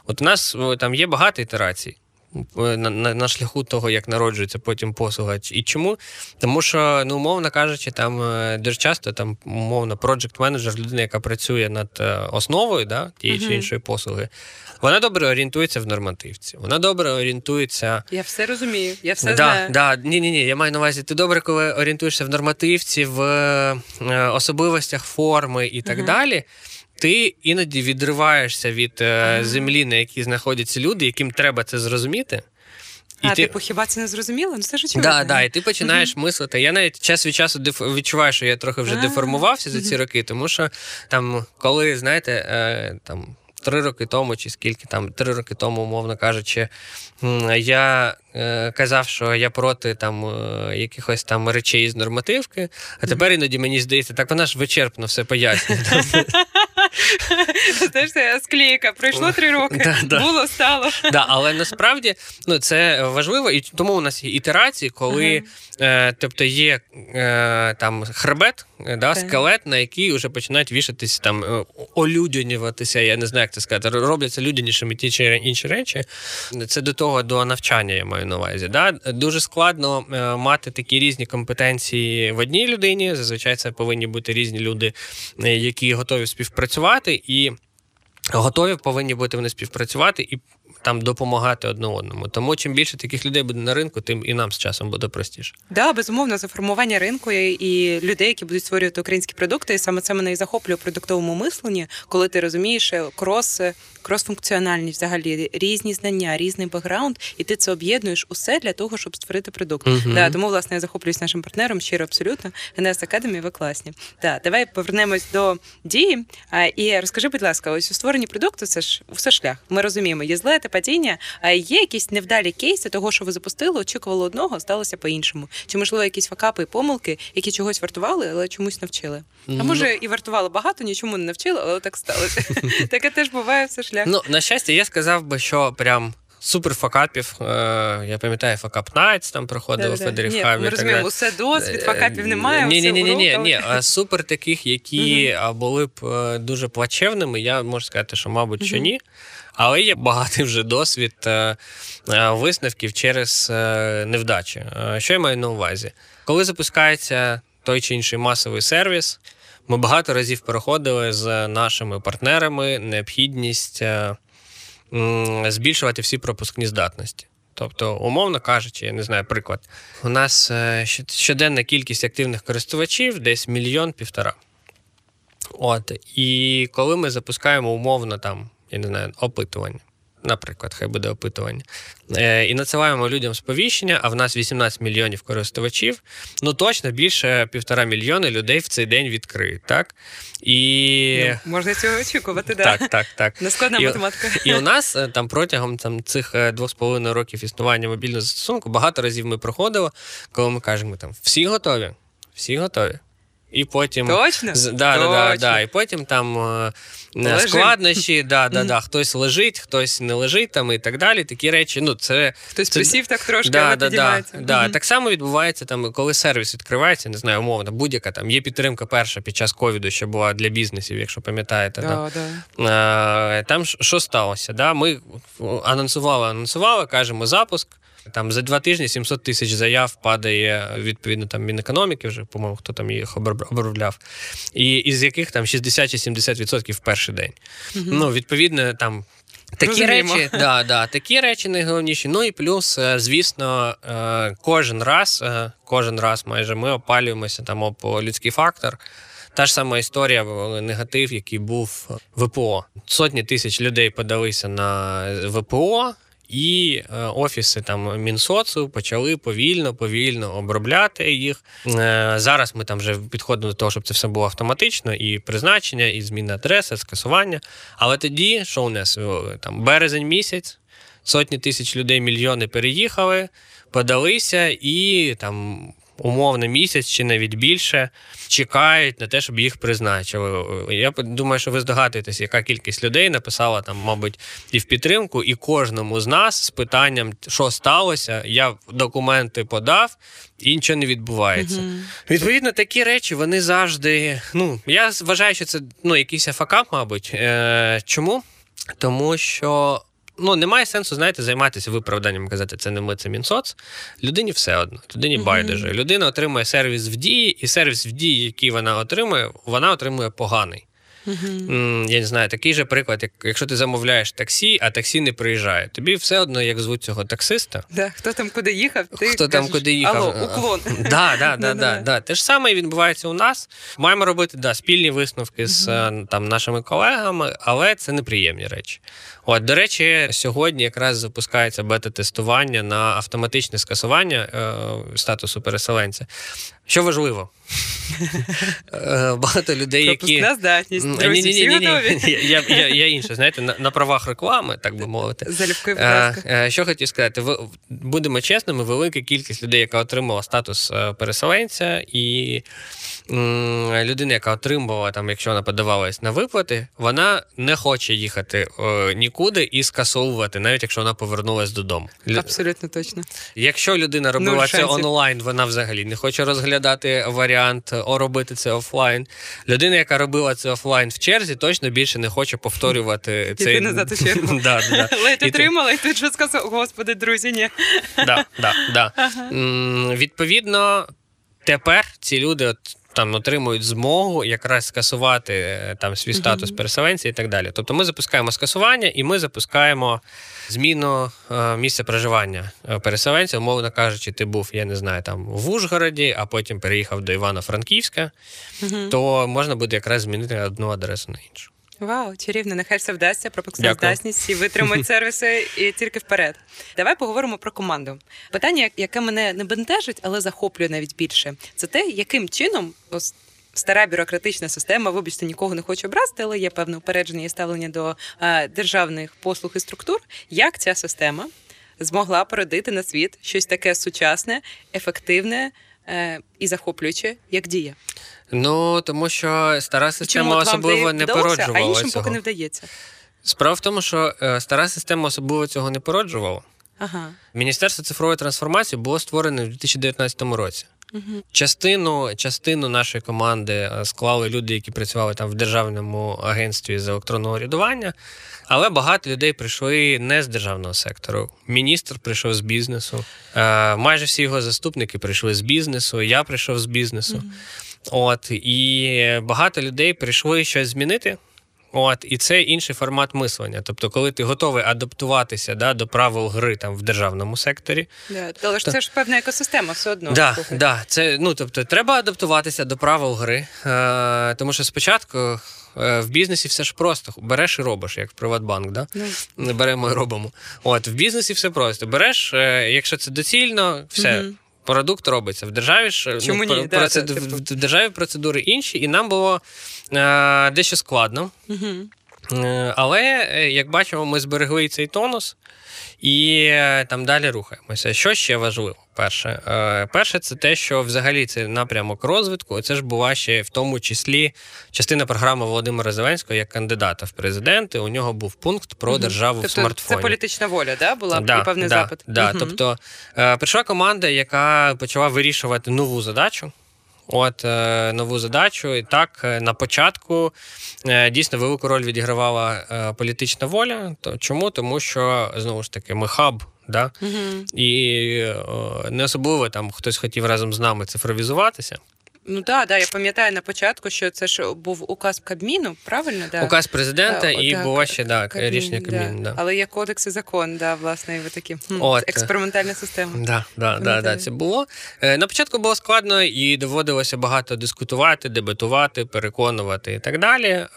от у нас там є багато ітерацій. На, на на, шляху того, як народжується потім послуга. І чому? Тому що, ну, умовно кажучи, там е, дуже часто там, умовно, проджект менеджер людина, яка працює над е, основою да, тієї uh-huh. чи іншої послуги, вона добре орієнтується в нормативці. Вона добре орієнтується. Я все розумію, я все да, знаю. Да, Ні, ні, ні. Я маю на увазі, ти добре, коли орієнтуєшся в нормативці, в е, особливостях форми і так uh-huh. далі ти іноді відриваєшся від ага. землі, на якій знаходяться люди, яким треба це зрозуміти. І а, ти... типу, хіба це не зрозуміло? Ну це ж очевидно. Да, да, і ти починаєш uh-huh. мислити. Я навіть час від часу відчуваю, що я трохи вже uh-huh. деформувався за ці роки, тому що там, коли, знаєте, е, там. Три роки тому, чи скільки там, три роки тому, умовно кажучи, я е, казав, що я проти там е, якихось там речей з нормативки, а тепер іноді мені здається, так вона ж вичерпно все пояснює. Знаєш, це склейка. Пройшло три роки, було, стало. Да, Але насправді ну, це важливо, і тому у нас є ітерації, коли е, тобто є е, там хребет, да, скелет, на який вже починають вішатися там, е, олюдянюватися, я не знаю, як це сказати, робляться людянішими ті чи інші речі. Це до того до навчання, я маю на увазі. Да? Дуже складно е, мати такі різні компетенції в одній людині. Зазвичай це повинні бути різні люди, е, які готові співпрацювати і. Готові повинні бути вони співпрацювати і там допомагати одне одному. Тому чим більше таких людей буде на ринку, тим і нам з часом буде простіше. Да, безумовно, за формування ринку і людей, які будуть створювати українські продукти. І саме це мене і захоплює у продуктовому мисленні, коли ти розумієш крос крос-функціональність, взагалі різні знання, різний бекграунд, і ти це об'єднуєш усе для того, щоб створити продукт. Uh-huh. Да, Тому, власне, я захоплююсь нашим партнером щиро абсолютно. ГНС Академі, ви класні. Да, Давай повернемось до дії. І розкажи, будь ласка, ось у створенні продукту це ж все шлях. Ми розуміємо, є злети, падіння. А є якісь невдалі кейси того, що ви запустили, очікували одного, сталося по-іншому. Чи можливо якісь факапи і помилки, які чогось вартували, але чомусь навчили? А може і вартували багато, нічому не навчили, але так сталося. Таке теж буває все шлях. Ну на щастя, я сказав би, що прям. Супер факапів. Е, я пам'ятаю, FuckUp Nights там проходив у Fedoriv Hub і. Ми розуміємо, усе досвід, факапів немає. Ні, ні, ні, ні, ні, ні. Супер таких, які були б е, дуже плачевними. Я можу сказати, що, мабуть, що ні. Але є багатий вже досвід е, висновків через невдачі. Що я маю на увазі? Коли запускається той чи інший масовий сервіс, ми багато разів переходили з нашими партнерами необхідність е, збільшувати всі пропускні здатності. Тобто, умовно кажучи, я не знаю, приклад, у нас е, щоденна кількість активних користувачів десь мільйон півтора. От, І коли ми запускаємо умовно там, я не знаю, опитування, наприклад, хай буде опитування, е, і надсилаємо людям сповіщення, а в нас 18 мільйонів користувачів, ну точно більше півтора мільйони людей в цей день відкриють. так? І... Ну, можна цього очікувати, да. так. Так, так, Нескладна математика. І у нас е, там протягом там, цих е, двох з половиною років існування мобільного застосунку багато разів ми проходили, коли ми кажемо, там всі готові, всі готові. І потім Точно? З, да, Точно. Да, да, І потім там е, складнощі, да, да, да, хтось лежить, хтось не лежить там і так далі. Такі речі. ну це... Хтось це, присів так трошки, да, але да, підіймається. Да, mm Так само відбувається, там, коли сервіс відкривається, не знаю, умовно, будь-яка там є підтримка перша під час ковіду, що була для бізнесів, якщо пам'ятаєте. Да, да. Там що сталося? Да? Ми анонсували, анонсували, кажемо запуск. Там за два тижні 700 тисяч заяв падає відповідно там Мінекономіки, вже по-моєму, хто там їх обробляв, і із яких там 60 чи 70% в перший день. Угу. Ну, відповідно, там. Такі речі, да, да, такі речі найголовніші. Ну і плюс, е, звісно, е, кожен раз, е, кожен раз майже ми опалюємося там об людський фактор. Та ж сама історія, негатив, який був ВПО. Сотні тисяч людей подалися на ВПО. І е, офіси там Мінсоцу почали повільно, повільно обробляти їх. Е, зараз ми там вже підходимо до того, щоб це все було автоматично, і призначення, і зміна адреси, скасування. Але тоді, що у нас там березень місяць, сотні тисяч людей, мільйони переїхали, подалися, і там умовно місяць чи навіть більше чекають на те, щоб їх призначили. Я думаю, що ви здогадуєтесь, яка кількість людей написала там, мабуть, і в підтримку, і кожному з нас з питанням, що сталося, я документи подав, і нічого не відбувається. Мгм. Відповідно, такі речі вони завжди. Ну, я вважаю, що це ну, якийсь факап, мабуть. Е, чому? Тому що. Ну, немає сенсу, знаєте, займатися виправданням, казати, це не ми, це Мінсоц. Людині все одно, людині Мгм. байдуже. Людина отримує сервіс в дії, і сервіс в дії, який вона отримує, вона отримує поганий. М, Я не знаю, такий же приклад, як якщо ти замовляєш таксі, а таксі не приїжджає. Тобі все одно, як звуть цього таксиста. Да, хто там куди їхав? Ти Хто там куди їхав? Алло, уклон. Да, да, да, да, да. Те ж саме відбувається у нас. Маємо робити да, спільні висновки з е, там, нашими колегами, але це неприємні речі. От, до речі, сьогодні якраз запускається бета-тестування на автоматичне скасування е, статусу переселенця. Що важливо? Е, Багато людей, які. Здатність. Друзі, всі готові? Я, я, я інше, знаєте, на, на правах реклами, так би мовити. Залюбки, будь Е, е, Що хотів сказати, будемо чесними, велика кількість людей, яка отримала статус переселенця, і людина, яка отримувала, там, якщо вона подавалась на виплати, вона не хоче їхати нікуди і скасовувати, навіть якщо вона повернулась додому. Абсолютно точно. Якщо людина робила це онлайн, вона взагалі не хоче розглядати варіант о, робити це офлайн. Людина, яка робила це офлайн в черзі, точно більше не хоче повторювати цей назад у чергу. Да, да, да. Ледь отримала, і тут що сказав, господи, друзі, ні. да, да, да. М, Відповідно, тепер ці люди от, там отримують змогу якраз скасувати е, там свій статус переселенця і так далі. Тобто ми запускаємо скасування і ми запускаємо зміну е, місця проживання е, переселенця. Умовно кажучи, ти був, я не знаю, там в Ужгороді, а потім переїхав до Івано-Франківська, то можна буде якраз змінити одну адресу на іншу. Вау, чарівно, нехай все вдасться, Дякую. здатність і витримують сервіси і тільки вперед. Давай поговоримо про команду. Питання, яке мене не бентежить, але захоплює навіть більше, це те, яким чином ось стара бюрократична система, вибачте, нікого не хочу образити, але є певне упередження і ставлення до е, державних послуг і структур. Як ця система змогла породити на світ щось таке сучасне, ефективне і захоплююче, як дія? Ну тому що стара система вам особливо не вдалося, породжувала а іншим цього. поки не вдається. Справа в тому, що е, стара система особливо цього не породжувала. Ага. Міністерство цифрової трансформації було створене в 2019 році. Угу. Частину, частину нашої команди е, склали люди, які працювали там в державному агентстві з електронного рядування. Але багато людей прийшли не з державного сектору. Міністр прийшов з бізнесу. Е, майже всі його заступники прийшли з бізнесу. Я прийшов з бізнесу. От і багато людей прийшли щось змінити. От, і це інший формат мислення. Тобто, коли ти готовий адаптуватися да, до правил гри там в державному секторі, Да, але ж це ж певна екосистема все одно. Да, слухай. да, це ну тобто треба адаптуватися до правил гри. Е, тому що спочатку е, в бізнесі все ж просто береш і робиш, як в Приватбанк, да? Ну, беремо і робимо. От в бізнесі все просто. Береш, е, якщо це доцільно, все. Мгм. Продукт робиться в державі ж Чому ні? про- Да, да, типу. в державі процедури інші, і нам було дещо складно. Е, Але, е, як бачимо, ми зберегли цей тонус і е, там далі рухаємося. Що ще важливо? Перше, Е, перше, це те, що взагалі це напрямок розвитку. Це ж була ще в тому числі частина програми Володимира Зеленського як кандидата в президенти. У нього був пункт про державу в тобто смартфоні. Це політична воля, да? була Да, і певний да, запит. Да. Мгм. Тобто е, прийшла команда, яка почала вирішувати нову задачу. От е, нову задачу, і так е, на початку е, дійсно велику роль відігравала політична воля. То чому? Тому що знову ж таки ми хаб, да? Угу. і не особливо там хтось хотів разом з нами цифровізуватися. Ну так, да, я пам'ятаю на початку, що це ж був указ Кабміну, правильно? Да? Указ президента Да, і так, було ще да, Кабмін, рішення Кабміну. Да. Але є кодекс і закон, да, власне, і ви такі От. експериментальна система. Да, да, да, да, це було. Е, На початку було складно і доводилося багато дискутувати, дебатувати, переконувати і так далі. Е,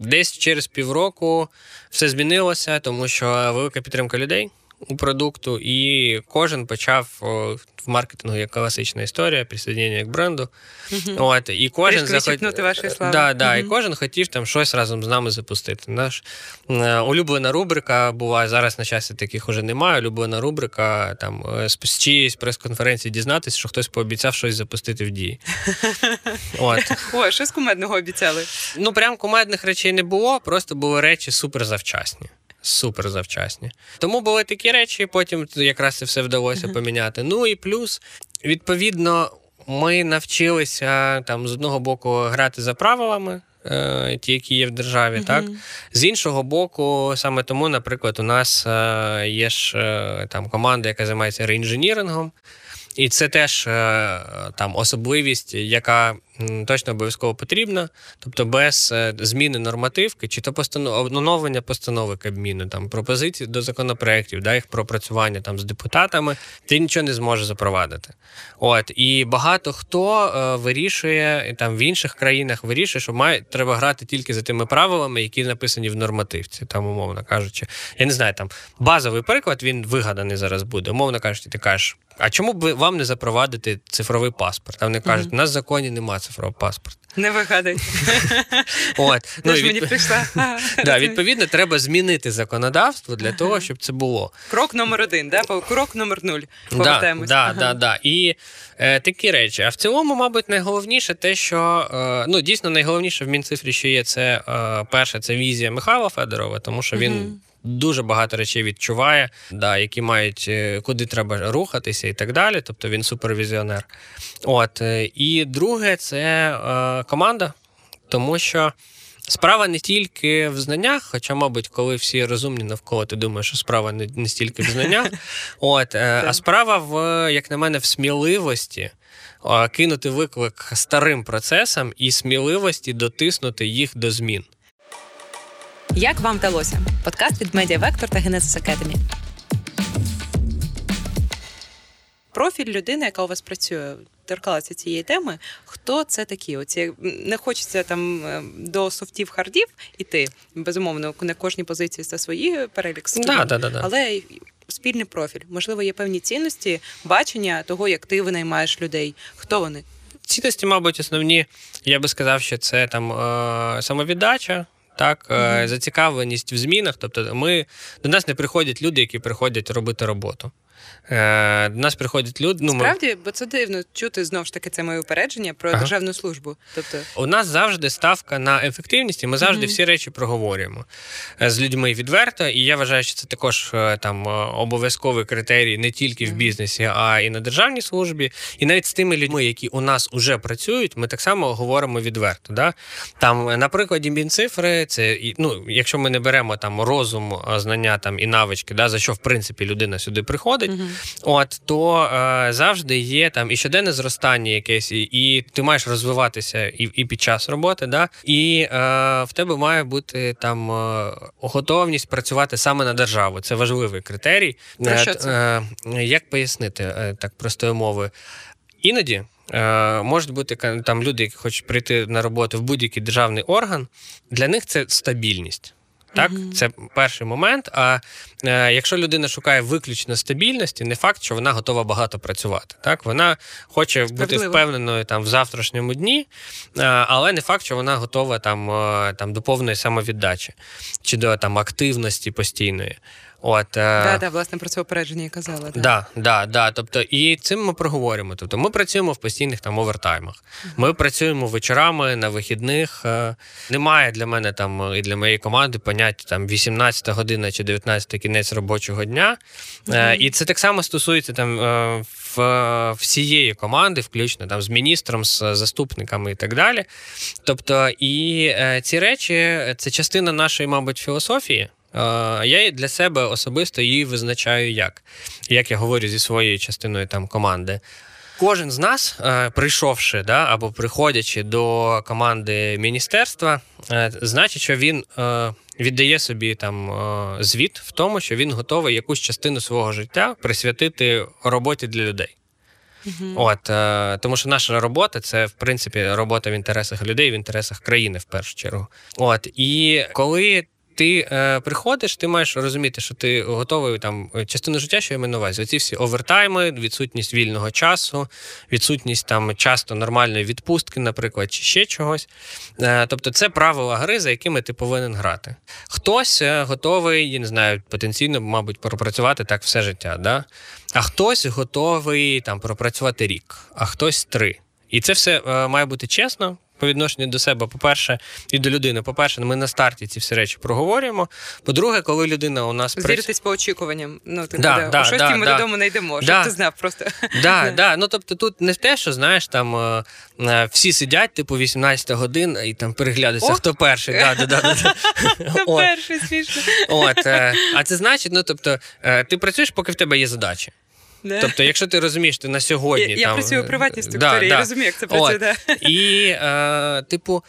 Десь через півроку все змінилося, тому що велика підтримка людей. У продукту, і кожен почав в маркетингу є класична історія, присоединення к бренду. Мгм. От, і кожен відсіпнути вашої слави. Да, да, і кожен хотів там щось разом з нами запустити. Наш е, улюблена рубрика була зараз на часі таких уже немає. Улюблена рубрика там е, з з чиїсь прес-конференції дізнатися, що хтось пообіцяв щось запустити в дії. От. Ой, щось кумедного обіцяли. Ну, прям кумедних речей не було, просто були речі супер завчасні. Супер завчасні. Тому були такі речі, потім якраз це все вдалося поміняти. Ну і плюс, відповідно, ми навчилися там з одного боку грати за правилами. е, Ті, які є в державі, так з іншого боку, саме тому, наприклад, у нас е, є ж е, там команда, яка займається реінженірингом, і це теж там особливість, яка точно обов'язково потрібна. Тобто без е, зміни нормативки чи то постанов... оновлення постанови Кабміну, там пропозицій до законопроєктів, да, їх пропрацювання там з депутатами, ти нічого не зможеш запровадити. От і багато хто е, вирішує там в інших країнах вирішує, що має треба грати тільки за тими правилами, які написані в нормативці, там умовно кажучи. Я не знаю, там базовий приклад він вигаданий зараз буде. Умовно кажучи, ти кажеш. А чому б вам не запровадити цифровий паспорт? А вони кажуть, у нас в законі немає цифрового паспорту. Не вигадуй. От Ну, і мені прийшла. да, відповідно, треба змінити законодавство для того, щоб це було. Крок номер один, да? Крок номер нуль. Повертаємось. да, да, да. І е, такі речі. А в цілому, мабуть, найголовніше те, що е, ну дійсно найголовніше в Мінцифрі, що є це е, перше, це візія Михайла Федорова, тому що він. Дуже багато речей відчуває, да, які мають е, куди треба рухатися і так далі. Тобто він супервізіонер. От е, і друге, це е, команда, тому що справа не тільки в знаннях, хоча, мабуть, коли всі розумні навколо, ти думаєш, що справа не, не стільки в знаннях. От, е, а справа в, як на мене, в сміливості. Кинути виклик старим процесам і сміливості дотиснути їх до змін. Як вам вдалося? Подкаст від Media Vector та Genesis Academy. Профіль людини, яка у вас працює, торкалася цієї теми. Хто це такі? Оці не хочеться там е, до софтів хардів іти. Безумовно, на кожній позиції це свої перелік Да, да, да, да. але спільний профіль. Можливо, є певні цінності, бачення того, як ти винаймаєш людей. Хто вони? Цінності, мабуть, основні, я би сказав, що це там е, самовіддача. Так, е, зацікавленість в змінах. Тобто, ми до нас не приходять люди, які приходять робити роботу. Е, до нас приходять люди. Ну, ми, Справді, бо це дивно чути знову ж таки це моє упередження про Ага. державну службу. Тобто, У нас завжди ставка на ефективність, і ми завжди Мгм. всі речі проговорюємо е, з людьми відверто. І я вважаю, що це також е, там обов'язковий критерій не тільки в бізнесі, а і на державній службі. І навіть з тими людьми, які у нас вже працюють, ми так само говоримо відверто. Да? Там, на прикладі Мінцифри, це ну, якщо ми не беремо там розум, знання там і навички, да, за що в принципі людина сюди приходить. Мгм. От то е, завжди є там і щоденне зростання якесь, і, і ти маєш розвиватися і, і під час роботи, да? і е, в тебе має бути там е, готовність працювати саме на державу. Це важливий критерій. Про Е, що це? е, як пояснити е, так простою мовою? Іноді. Можуть бути там люди, які хочуть прийти на роботу в будь-який державний орган. Для них це стабільність. Так, Мгм. це перший момент. А е, якщо людина шукає виключно стабільності, не факт, що вона готова багато працювати. Так, вона хоче бути впевненою там в завтрашньому дні, е, але не факт, що вона готова там, е, там до повної самовіддачі чи до там активності постійної. От, е, Да, да, власне, про це упередження я казала. Да. Да, да, да. Тобто, і цим ми проговоримо. Тобто, ми працюємо в постійних там овертаймах. Ми працюємо вечорами на вихідних. Е, Немає для мене там і для моєї команди поняття там 18 година чи 19 кінець робочого дня. Е, Мгм. І це так само стосується там е, в е, всієї команди, включно там з міністром, з заступниками і так далі. Тобто, і е, ці речі це частина нашої, мабуть, філософії. Я для себе особисто її визначаю як. Як я говорю зі своєю частиною там команди. Кожен з нас, е, прийшовши да, або приходячи до команди міністерства, е, значить, що він е, віддає собі там звіт в тому, що він готовий якусь частину свого життя присвятити роботі для людей. Мгм. От тому, що наша робота це в принципі робота в інтересах людей, в інтересах країни в першу чергу. От і коли ти е, приходиш, ти маєш розуміти, що ти готовий там частину життя, що я маю на увазі. Оці всі овертайми, відсутність вільного часу, відсутність там часто нормальної відпустки, наприклад, чи ще чогось. Е, тобто, це правила гри, за якими ти повинен грати. Хтось е, готовий, я не знаю, потенційно, мабуть, пропрацювати так все життя. Да? А хтось готовий там пропрацювати рік, а хтось три. І це все е, має бути чесно по відношенню до себе, по-перше, і до людини. По-перше, ми на старті ці всі речі проговорюємо. По-друге, коли людина у нас Звіритись по очікуванням. Ну, ти Да, да, шостій да, ми да. додому не йдемо, Да. щоб ти знав просто. Да, да. Ну тобто тут не те, що знаєш, там е, е, всі сидять, типу, 18 годин і там переглядаються, хто перший. Да, да, да, да. Це перший смішно. От, е, а це значить, ну тобто, ти працюєш, поки в тебе є задачі. Да. Тобто, якщо ти розумієш, ти на сьогодні я, я працюю у приватній приватній да, структурі, я да. розумію, як це працює. От. Да. І, е, типу,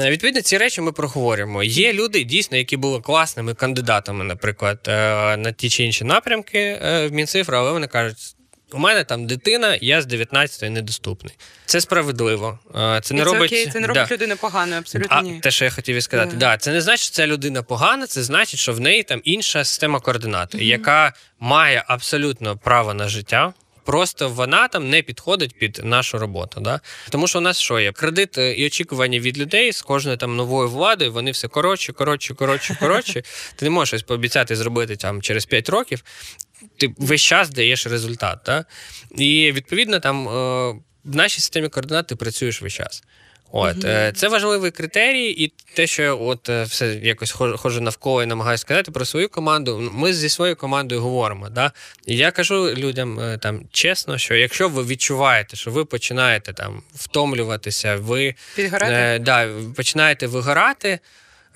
е, відповідно, ці речі ми проговорюємо. Є люди, дійсно, які були класними кандидатами, наприклад, е, на ті чи інші напрямки е, в Мінцифру, але вони кажуть. У мене там дитина, я з 19-ї недоступний. Це справедливо. Це не І це робить окей, це не да. робить людину поганою, абсолютно А ні. те, що я хотів і сказати, Да. да. це не значить, що ця людина погана, це значить, що в неї там інша система координат, яка має абсолютно право на життя. Просто вона там не підходить під нашу роботу. Да? Тому що у нас що є? Кредит е, і очікування від людей з кожною там новою владою, вони все коротше, коротше, коротше, коротше. Ти не можеш щось пообіцяти зробити там через 5 років. Ти весь час даєш результат. Да? І відповідно там е, в нашій системі координат ти працюєш весь час. От е, це важливий критерій, і те, що я от е, все якось хожу- ходжу навколо і намагаюся сказати про свою команду. Ми зі своєю командою говоримо. Да? І я кажу людям там чесно, що якщо ви відчуваєте, що ви починаєте там втомлюватися, ви е, да, починаєте вигорати,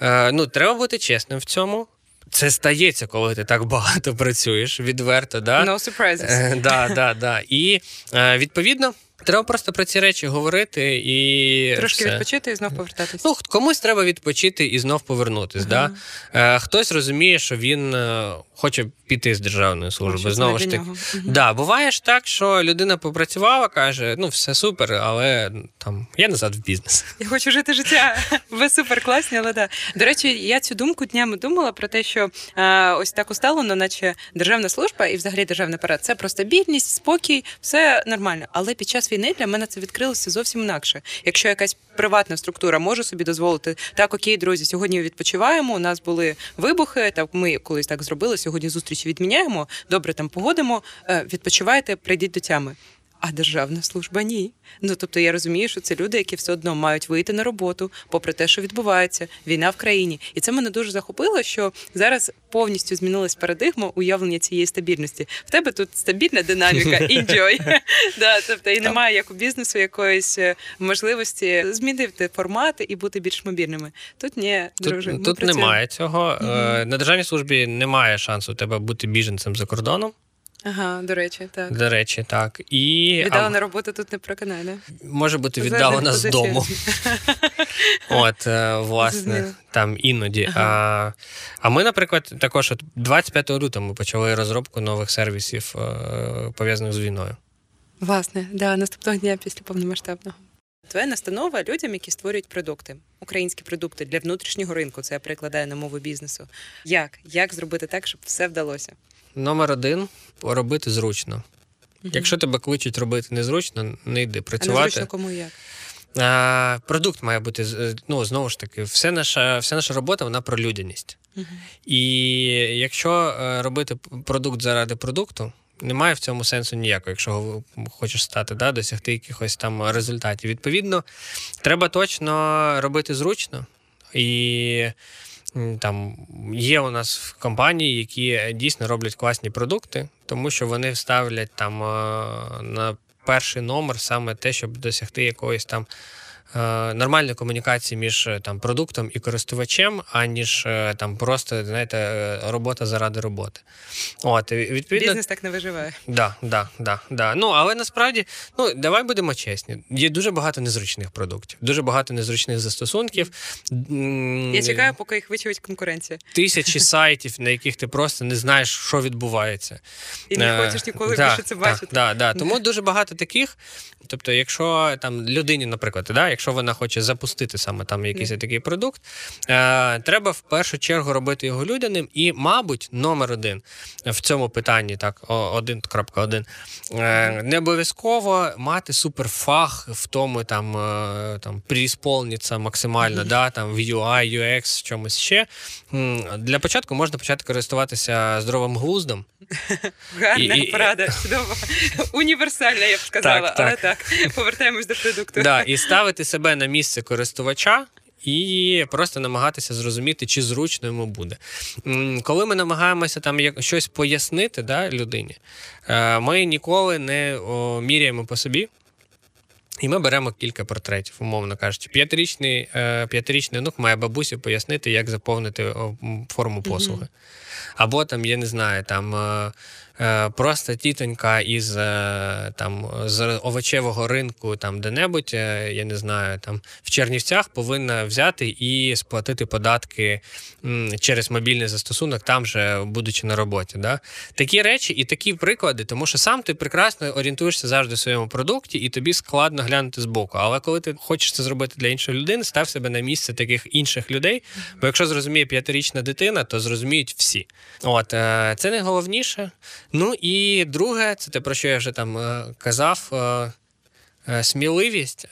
е, ну треба бути чесним в цьому. Це стається, коли ти так багато працюєш, відверто, да? No surprises. Е, да, да, да. І е, відповідно, треба просто про ці речі говорити і Трошки все. відпочити і знов повертатись. Ну, комусь треба відпочити і знов повернутись. Да? Е, хтось розуміє, що він е, хоче піти з державної служби. Це Знову ж таки. Мгм. Да, буває ж так, що людина попрацювала, каже: ну, все супер, але там я назад в бізнес. Я хочу жити життя. Ви супер класні, але да. До речі, я цю думку днями думала про те, що е, ось так усталено, наче державна служба і взагалі державний апарат це про стабільність, спокій, все нормально. Але під час війни для мене це відкрилося зовсім інакше. Якщо якась приватна структура може собі дозволити, так окей, друзі, сьогодні відпочиваємо. У нас були вибухи. Так ми колись так зробили. Сьогодні зустріч відміняємо. Добре, там погодимо. Е, відпочивайте, прийдіть до тями. А державна служба ні. Ну тобто я розумію, що це люди, які все одно мають вийти на роботу, попри те, що відбувається, війна в країні. І це мене дуже захопило, що зараз повністю змінилась парадигма уявлення цієї стабільності. В тебе тут стабільна динаміка, enjoy. да, тобто і немає як у бізнесу якоїсь е, можливості змінити формати і бути більш мобільними. Тут ні, друже, Тут, тут немає цього. Е, На державній службі немає шансу у тебе бути біженцем за кордоном. Ага, до речі, так. До речі, так. І Віддала а, на роботу тут не проканає, да? може бути віддалена з дому. От, е, власне, там іноді. А, а ми, наприклад, також от 25 лютого ми почали розробку нових сервісів, е, пов'язаних з війною. Власне, да, наступного дня після повномасштабного. Твоя настанова людям, які створюють продукти, українські продукти для внутрішнього ринку. Це я перекладаю на мову бізнесу. Як? Як зробити так, щоб все вдалося? Номер один робити зручно. Якщо тебе кличуть робити незручно, не йди А працювати. незручно кому як? А, продукт має бути ну, знову ж таки, все наша, вся наша робота вона про людяність. І якщо е, робити продукт заради продукту, немає в цьому сенсу ніякого, якщо хочеш стати, да, досягти якихось там результатів. Відповідно, треба точно робити зручно. І там є у нас в компанії, які дійсно роблять класні продукти, тому що вони ставлять там е, на перший номер саме те, щоб досягти якоїсь там. Е, Нормальної комунікації між е, там продуктом і користувачем, аніж е, там просто знаєте, робота заради роботи. От відповідно, Бізнес так не виживає. Да, да, да, да. Ну, але насправді, ну, давай будемо чесні. Є дуже багато незручних продуктів, дуже багато незручних застосунків. Я чекаю, поки їх вичавить конкуренція. Тисячі сайтів, на яких ти просто не знаєш, що відбувається. І не хочеш ніколи да, більше це бачити. Да, да. Тому дуже багато таких. Тобто, якщо там людині, наприклад, да, якщо вона хоче запустити саме там якийсь mm. такий продукт, е, треба в першу чергу робити його людяним. І, мабуть, номер один в цьому питанні, так, 1.1, е, не обов'язково мати суперфах в тому там е, там присполніться максимально, mm. да, там в UI, UX, в чомусь ще. Для початку можна почати користуватися здоровим глуздом. Гарна і, порада, чудова, універсальна, я б сказала, так, але так, повертаємось до продукту. Да, І ставити себе на місце користувача. І просто намагатися зрозуміти, чи зручно йому буде. Коли ми намагаємося там щось пояснити да, людині, е, ми ніколи не міряємо по собі. І ми беремо кілька портретів, умовно кажучи. П'ятирічний е, п'ятирічний онук має бабусі пояснити, як заповнити форму послуги. Mm-hmm. Або там, я не знаю, там Е, просто тітонька із е, там з овочевого ринку, там де-небудь, е, я не знаю, там в Чернівцях повинна взяти і сплатити податки через мобільний застосунок, там же будучи на роботі. Да? Такі речі і такі приклади, тому що сам ти прекрасно орієнтуєшся завжди в своєму продукті, і тобі складно глянути збоку. Але коли ти хочеш це зробити для іншої людини, став себе на місце таких інших людей. Бо якщо зрозуміє п'ятирічна дитина, то зрозуміють всі. От це найголовніше. Ну і друге, це те, про що я вже там е, казав. Е, е, сміливість,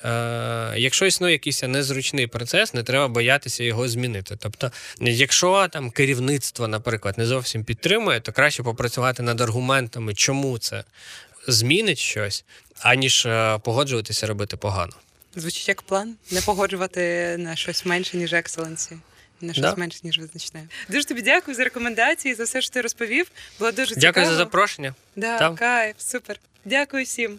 якщо існує якийсь незручний процес, не треба боятися його змінити. Тобто, якщо там керівництво, наприклад, не зовсім підтримує, то краще попрацювати над аргументами, чому це змінить щось, аніж погоджуватися робити погано. Звучить як план не погоджувати на щось менше, ніж екселенсі на щось да. менше, ніж визначне. Дуже тобі дякую за рекомендації, за все, що ти розповів. Було дуже цікаво. Дякую за запрошення. Да, Там. Кайф, супер. Дякую всім.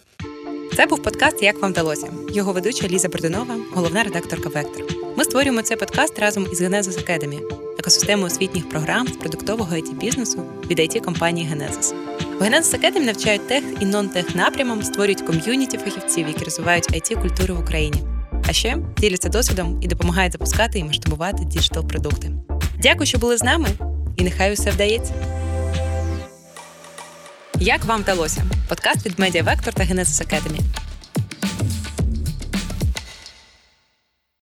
Це був подкаст Як вам вдалося. Його ведуча Ліза Бердунова, головна редакторка Вектор. Ми створюємо цей подкаст разом із Genesis Academy, екосистемою освітніх програм з продуктового IT бізнесу від IT компанії Genesis. В Genesis Academy навчають tech і non-tech напрямам, створюють ком'юніті фахівців, які розвивають IT культуру в Україні. А ще діляться досвідом і допомагають запускати і масштабувати digital продукти. Дякую, що були з нами, і нехай усе вдається. Як вам вдалося? Подкаст від Media Vector та Genesis Academy.